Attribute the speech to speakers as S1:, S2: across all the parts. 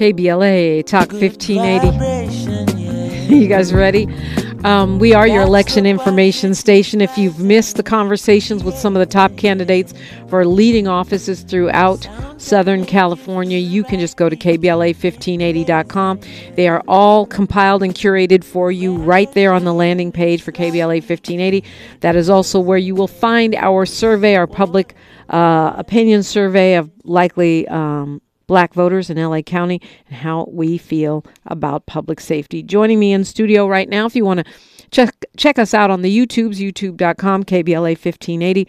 S1: KBLA Talk 1580. you guys ready? Um, we are your election information station. If you've missed the conversations with some of the top candidates for leading offices throughout Southern California, you can just go to KBLA1580.com. They are all compiled and curated for you right there on the landing page for KBLA 1580. That is also where you will find our survey, our public uh, opinion survey of likely. Um, black voters in LA County and how we feel about public safety. Joining me in studio right now, if you want to check check us out on the YouTubes, youtube.com, KBLA 1580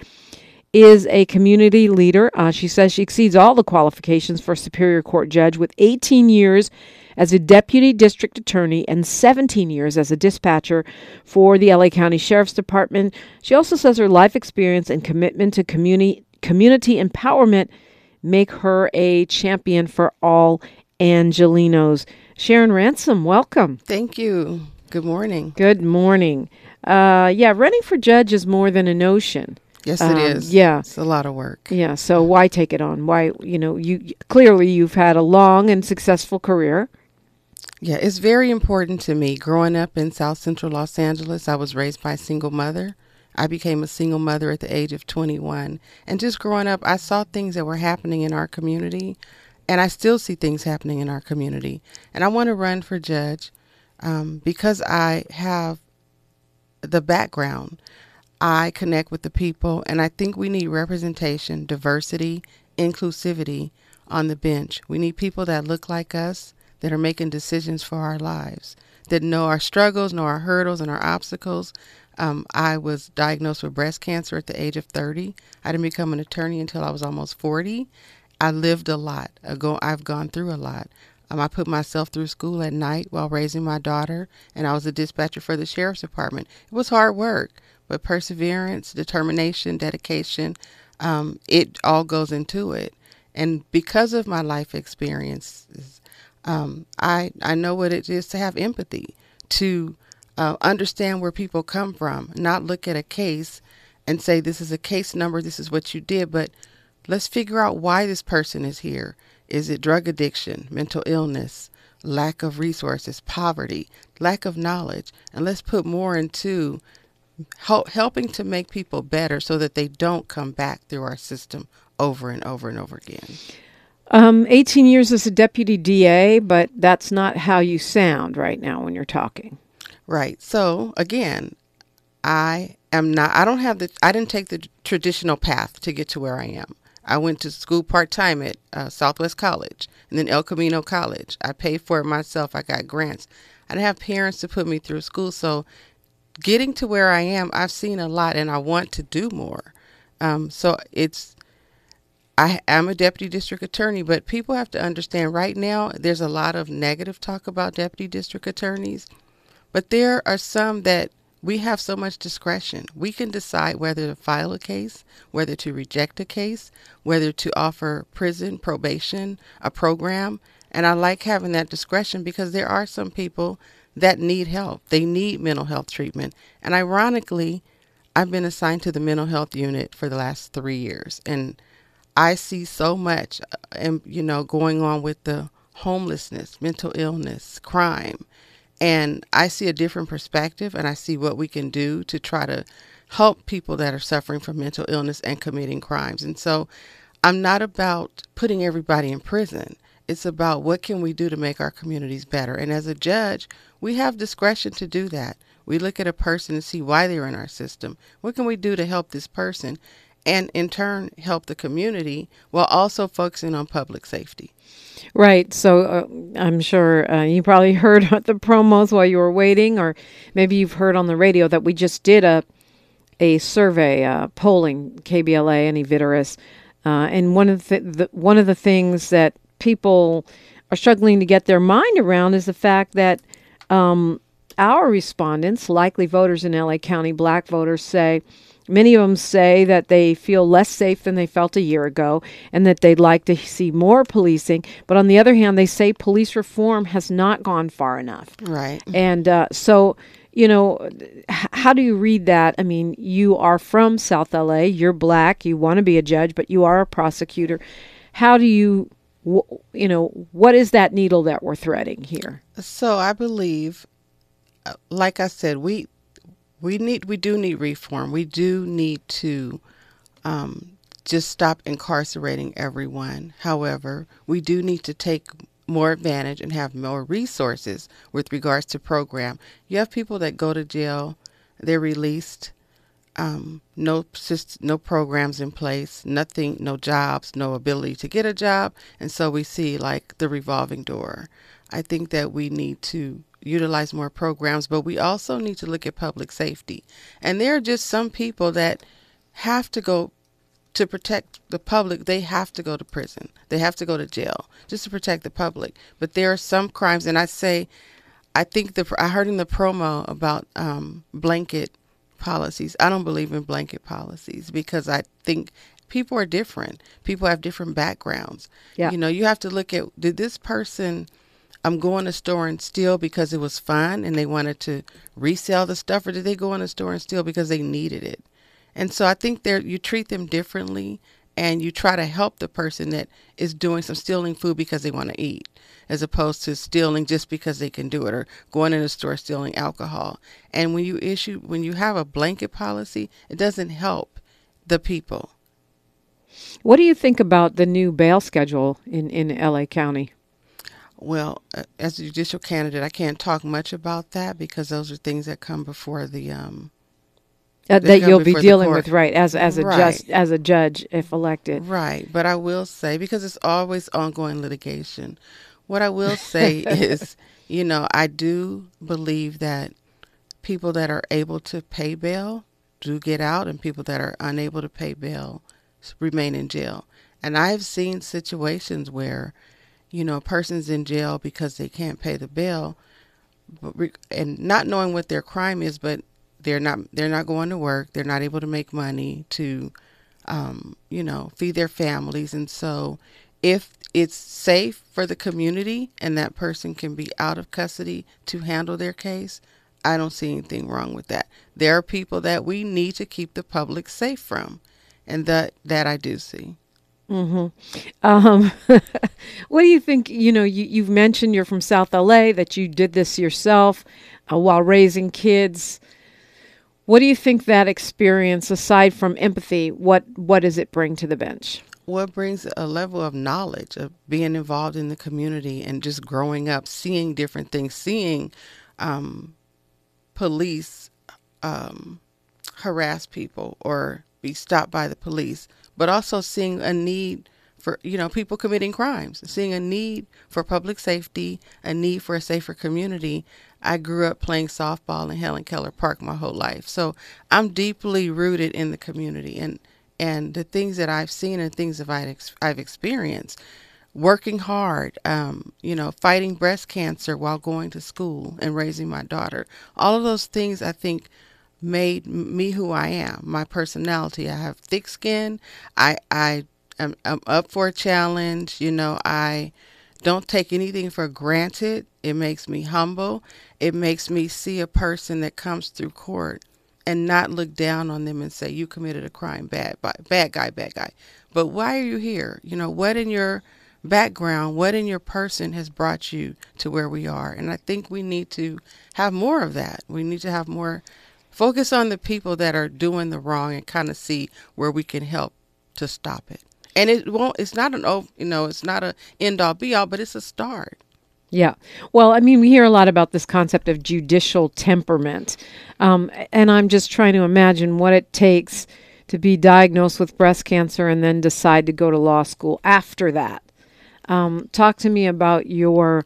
S1: is a community leader. Uh, she says she exceeds all the qualifications for Superior Court judge with 18 years as a deputy district attorney and 17 years as a dispatcher for the LA County Sheriff's Department. She also says her life experience and commitment to community community empowerment make her a champion for all Angelinos. Sharon Ransom, welcome.
S2: Thank you. Good morning.
S1: Good morning. Uh, yeah, running for judge is more than a notion.
S2: Yes, um, it is.
S1: Yeah,
S2: it's a lot of work.
S1: Yeah, so why take it on? Why, you know, you clearly you've had a long and successful career.
S2: Yeah, it's very important to me. Growing up in South Central Los Angeles, I was raised by a single mother. I became a single mother at the age of 21. And just growing up, I saw things that were happening in our community, and I still see things happening in our community. And I want to run for judge um, because I have the background. I connect with the people, and I think we need representation, diversity, inclusivity on the bench. We need people that look like us, that are making decisions for our lives, that know our struggles, know our hurdles and our obstacles, um, I was diagnosed with breast cancer at the age of 30. I didn't become an attorney until I was almost 40. I lived a lot. I've gone through a lot. Um, I put myself through school at night while raising my daughter, and I was a dispatcher for the sheriff's department. It was hard work, but perseverance, determination, dedication, um, it all goes into it. And because of my life experiences, um, I I know what it is to have empathy, to uh, understand where people come from, not look at a case and say, this is a case number, this is what you did, but let's figure out why this person is here. Is it drug addiction, mental illness, lack of resources, poverty, lack of knowledge? And let's put more into help, helping to make people better so that they don't come back through our system over and over and over again.
S1: Um, 18 years as a deputy DA, but that's not how you sound right now when you're talking.
S2: Right. So again, I am not, I don't have the, I didn't take the traditional path to get to where I am. I went to school part time at uh, Southwest College and then El Camino College. I paid for it myself. I got grants. I didn't have parents to put me through school. So getting to where I am, I've seen a lot and I want to do more. Um, so it's, I am a deputy district attorney, but people have to understand right now there's a lot of negative talk about deputy district attorneys. But there are some that we have so much discretion. We can decide whether to file a case, whether to reject a case, whether to offer prison, probation, a program. And I like having that discretion because there are some people that need help. They need mental health treatment. And ironically, I've been assigned to the mental health unit for the last three years. And I see so much, uh, and you know, going on with the homelessness, mental illness, crime and I see a different perspective and I see what we can do to try to help people that are suffering from mental illness and committing crimes. And so I'm not about putting everybody in prison. It's about what can we do to make our communities better. And as a judge, we have discretion to do that. We look at a person and see why they're in our system. What can we do to help this person? And in turn, help the community while also focusing on public safety.
S1: Right. So uh, I'm sure uh, you probably heard the promos while you were waiting, or maybe you've heard on the radio that we just did a a survey, uh, polling KBLA and Evitarus, uh, and one of the, the, one of the things that people are struggling to get their mind around is the fact that um, our respondents, likely voters in LA County, black voters, say Many of them say that they feel less safe than they felt a year ago and that they'd like to see more policing. But on the other hand, they say police reform has not gone far enough.
S2: Right.
S1: And uh, so, you know, how do you read that? I mean, you are from South LA, you're black, you want to be a judge, but you are a prosecutor. How do you you know, what is that needle that we're threading here?
S2: So I believe, uh, like I said, we we need we do need reform. We do need to um, just stop incarcerating everyone. However, we do need to take more advantage and have more resources with regards to program. You have people that go to jail, they're released, um, no no programs in place, nothing, no jobs, no ability to get a job, and so we see like the revolving door. I think that we need to utilize more programs, but we also need to look at public safety. And there are just some people that have to go to protect the public, they have to go to prison. They have to go to jail just to protect the public. But there are some crimes, and I say, I think the I heard in the promo about um, blanket policies. I don't believe in blanket policies because I think people are different. People have different backgrounds. Yeah. You know, you have to look at did this person I'm going to store and steal because it was fun and they wanted to resell the stuff or did they go in the store and steal because they needed it? And so I think there you treat them differently and you try to help the person that is doing some stealing food because they want to eat as opposed to stealing just because they can do it or going in a store stealing alcohol. And when you issue when you have a blanket policy, it doesn't help the people.
S1: What do you think about the new bail schedule in in LA County?
S2: Well, as a judicial candidate, I can't talk much about that because those are things that come before the um,
S1: uh, that you'll be dealing with, right? As as a right. just as a judge if elected,
S2: right? But I will say because it's always ongoing litigation. What I will say is, you know, I do believe that people that are able to pay bail do get out, and people that are unable to pay bail remain in jail. And I've seen situations where, you know, a person's in jail because they can't pay the bail, but and not knowing what their crime is, but they're not they're not going to work. They're not able to make money to, um, you know, feed their families. And so, if it's safe for the community and that person can be out of custody to handle their case, I don't see anything wrong with that. There are people that we need to keep the public safe from, and that that I do see.
S1: Mm-hmm. Um, what do you think? You know, you, you've mentioned you're from South LA, that you did this yourself uh, while raising kids. What do you think that experience, aside from empathy, what what does it bring to the bench?
S2: It brings a level of knowledge of being involved in the community and just growing up, seeing different things, seeing um, police um, harass people or be stopped by the police, but also seeing a need for you know people committing crimes, seeing a need for public safety, a need for a safer community, I grew up playing softball in Helen Keller Park my whole life. So I'm deeply rooted in the community and and the things that I've seen and things that I've, I've experienced. Working hard, um, you know, fighting breast cancer while going to school and raising my daughter. All of those things I think made me who I am, my personality. I have thick skin. I, I am I'm up for a challenge. You know, I don't take anything for granted. It makes me humble. It makes me see a person that comes through court and not look down on them and say you committed a crime, bad, bad guy, bad guy. But why are you here? You know, what in your background, what in your person has brought you to where we are? And I think we need to have more of that. We need to have more focus on the people that are doing the wrong and kind of see where we can help to stop it and it won't it's not an you know it's not a end all be all but it's a start
S1: yeah. Well, I mean, we hear a lot about this concept of judicial temperament. Um, and I'm just trying to imagine what it takes to be diagnosed with breast cancer and then decide to go to law school after that. Um, talk to me about your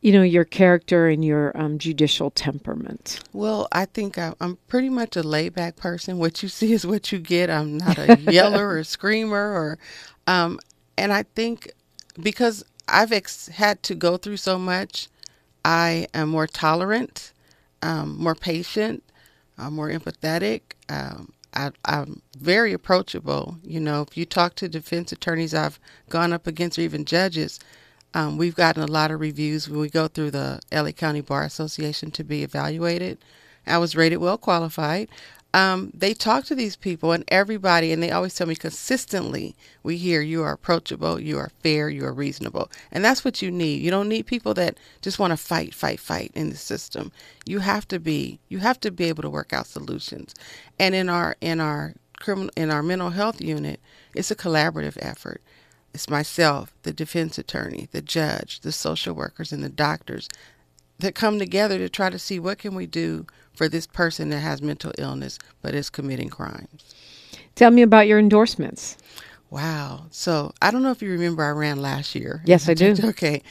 S1: you know your character and your um, judicial temperament?
S2: Well i think I, am pretty much a laid back person. What you see is what you get. I'm not a yeller or a screamer or um, and i think because i've ex- had to go through so much i am more tolerant um, more patient uh, more empathetic um, I, am very approachable. You know if you talk to defense attorneys i've gone up against or even judges um, we've gotten a lot of reviews when we go through the LA County Bar Association to be evaluated. I was rated well qualified. um, they talk to these people and everybody, and they always tell me consistently, we hear you are approachable, you are fair, you are reasonable. And that's what you need. You don't need people that just want to fight, fight, fight in the system. You have to be, you have to be able to work out solutions. And in our, in our criminal, in our mental health unit, it's a collaborative effort. It's myself, the defense attorney, the judge, the social workers, and the doctors that come together to try to see what can we do for this person that has mental illness but is committing crimes.
S1: Tell me about your endorsements.
S2: Wow. So I don't know if you remember I ran last year.
S1: Yes, I do.
S2: Okay.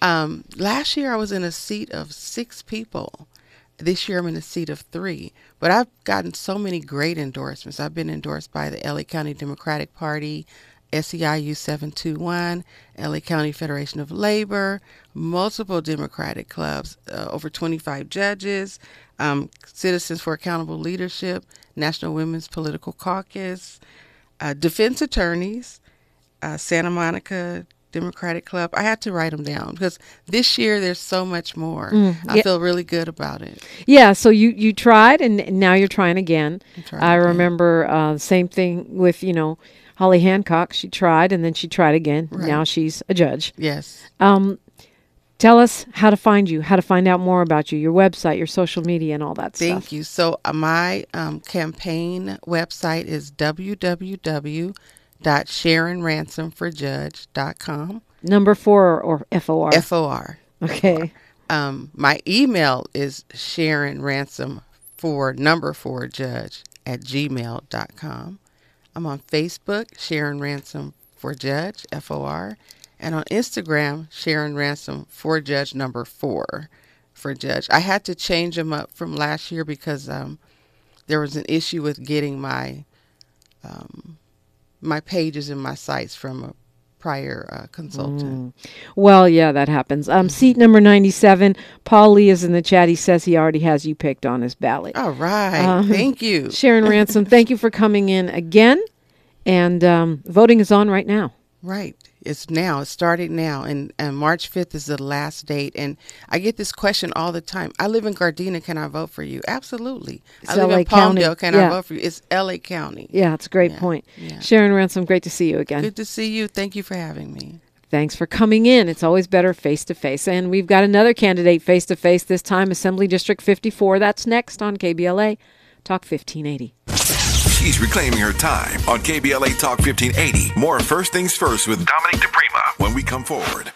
S2: Um, last year I was in a seat of six people. This year I'm in a seat of three. But I've gotten so many great endorsements. I've been endorsed by the LA County Democratic Party, SEIU 721, LA County Federation of Labor, multiple Democratic clubs, uh, over 25 judges, um, Citizens for Accountable Leadership, National Women's Political Caucus, uh, defense attorneys, uh, Santa Monica Democratic Club. I had to write them down because this year there's so much more. Mm, yeah. I feel really good about it.
S1: Yeah. So you you tried and now you're trying again. I again. remember uh, same thing with you know Holly Hancock. She tried and then she tried again. Right. Now she's a judge.
S2: Yes.
S1: Um, tell us how to find you, how to find out more about you, your website, your social media, and all that
S2: Thank
S1: stuff.
S2: Thank you. So uh, my um, campaign website is www.sharonransomforjudge.com.
S1: Number four or F O R?
S2: F O R.
S1: Okay.
S2: Um, my email is Sharon Ransom for number four judge at gmail.com. I'm on Facebook, Sharon Ransom for Judge, F O R, and on Instagram, Sharon Ransom for Judge number four for Judge. I had to change them up from last year because um, there was an issue with getting my um, my pages and my sites from a prior uh, consultant.
S1: Mm. Well, yeah, that happens. Um, mm-hmm. seat number 97, Paul Lee is in the chat. He says he already has you picked on his ballot.
S2: All right. Um, thank you.
S1: Sharon Ransom, thank you for coming in again. And um, voting is on right now.
S2: Right. It's now. It's starting now, and, and March 5th is the last date. And I get this question all the time. I live in Gardena. Can I vote for you? Absolutely. It's I live LA in Palmdale. County. Can yeah. I vote for you? It's L.A. County.
S1: Yeah, it's a great yeah. point. Yeah. Sharon Ransom, great to see you again.
S2: Good to see you. Thank you for having me.
S1: Thanks for coming in. It's always better face to face. And we've got another candidate face to face, this time Assembly District 54. That's next on KBLA Talk 1580.
S3: She's reclaiming her time on KBLA Talk 1580. More First Things First with Dominique DePrima when we come forward.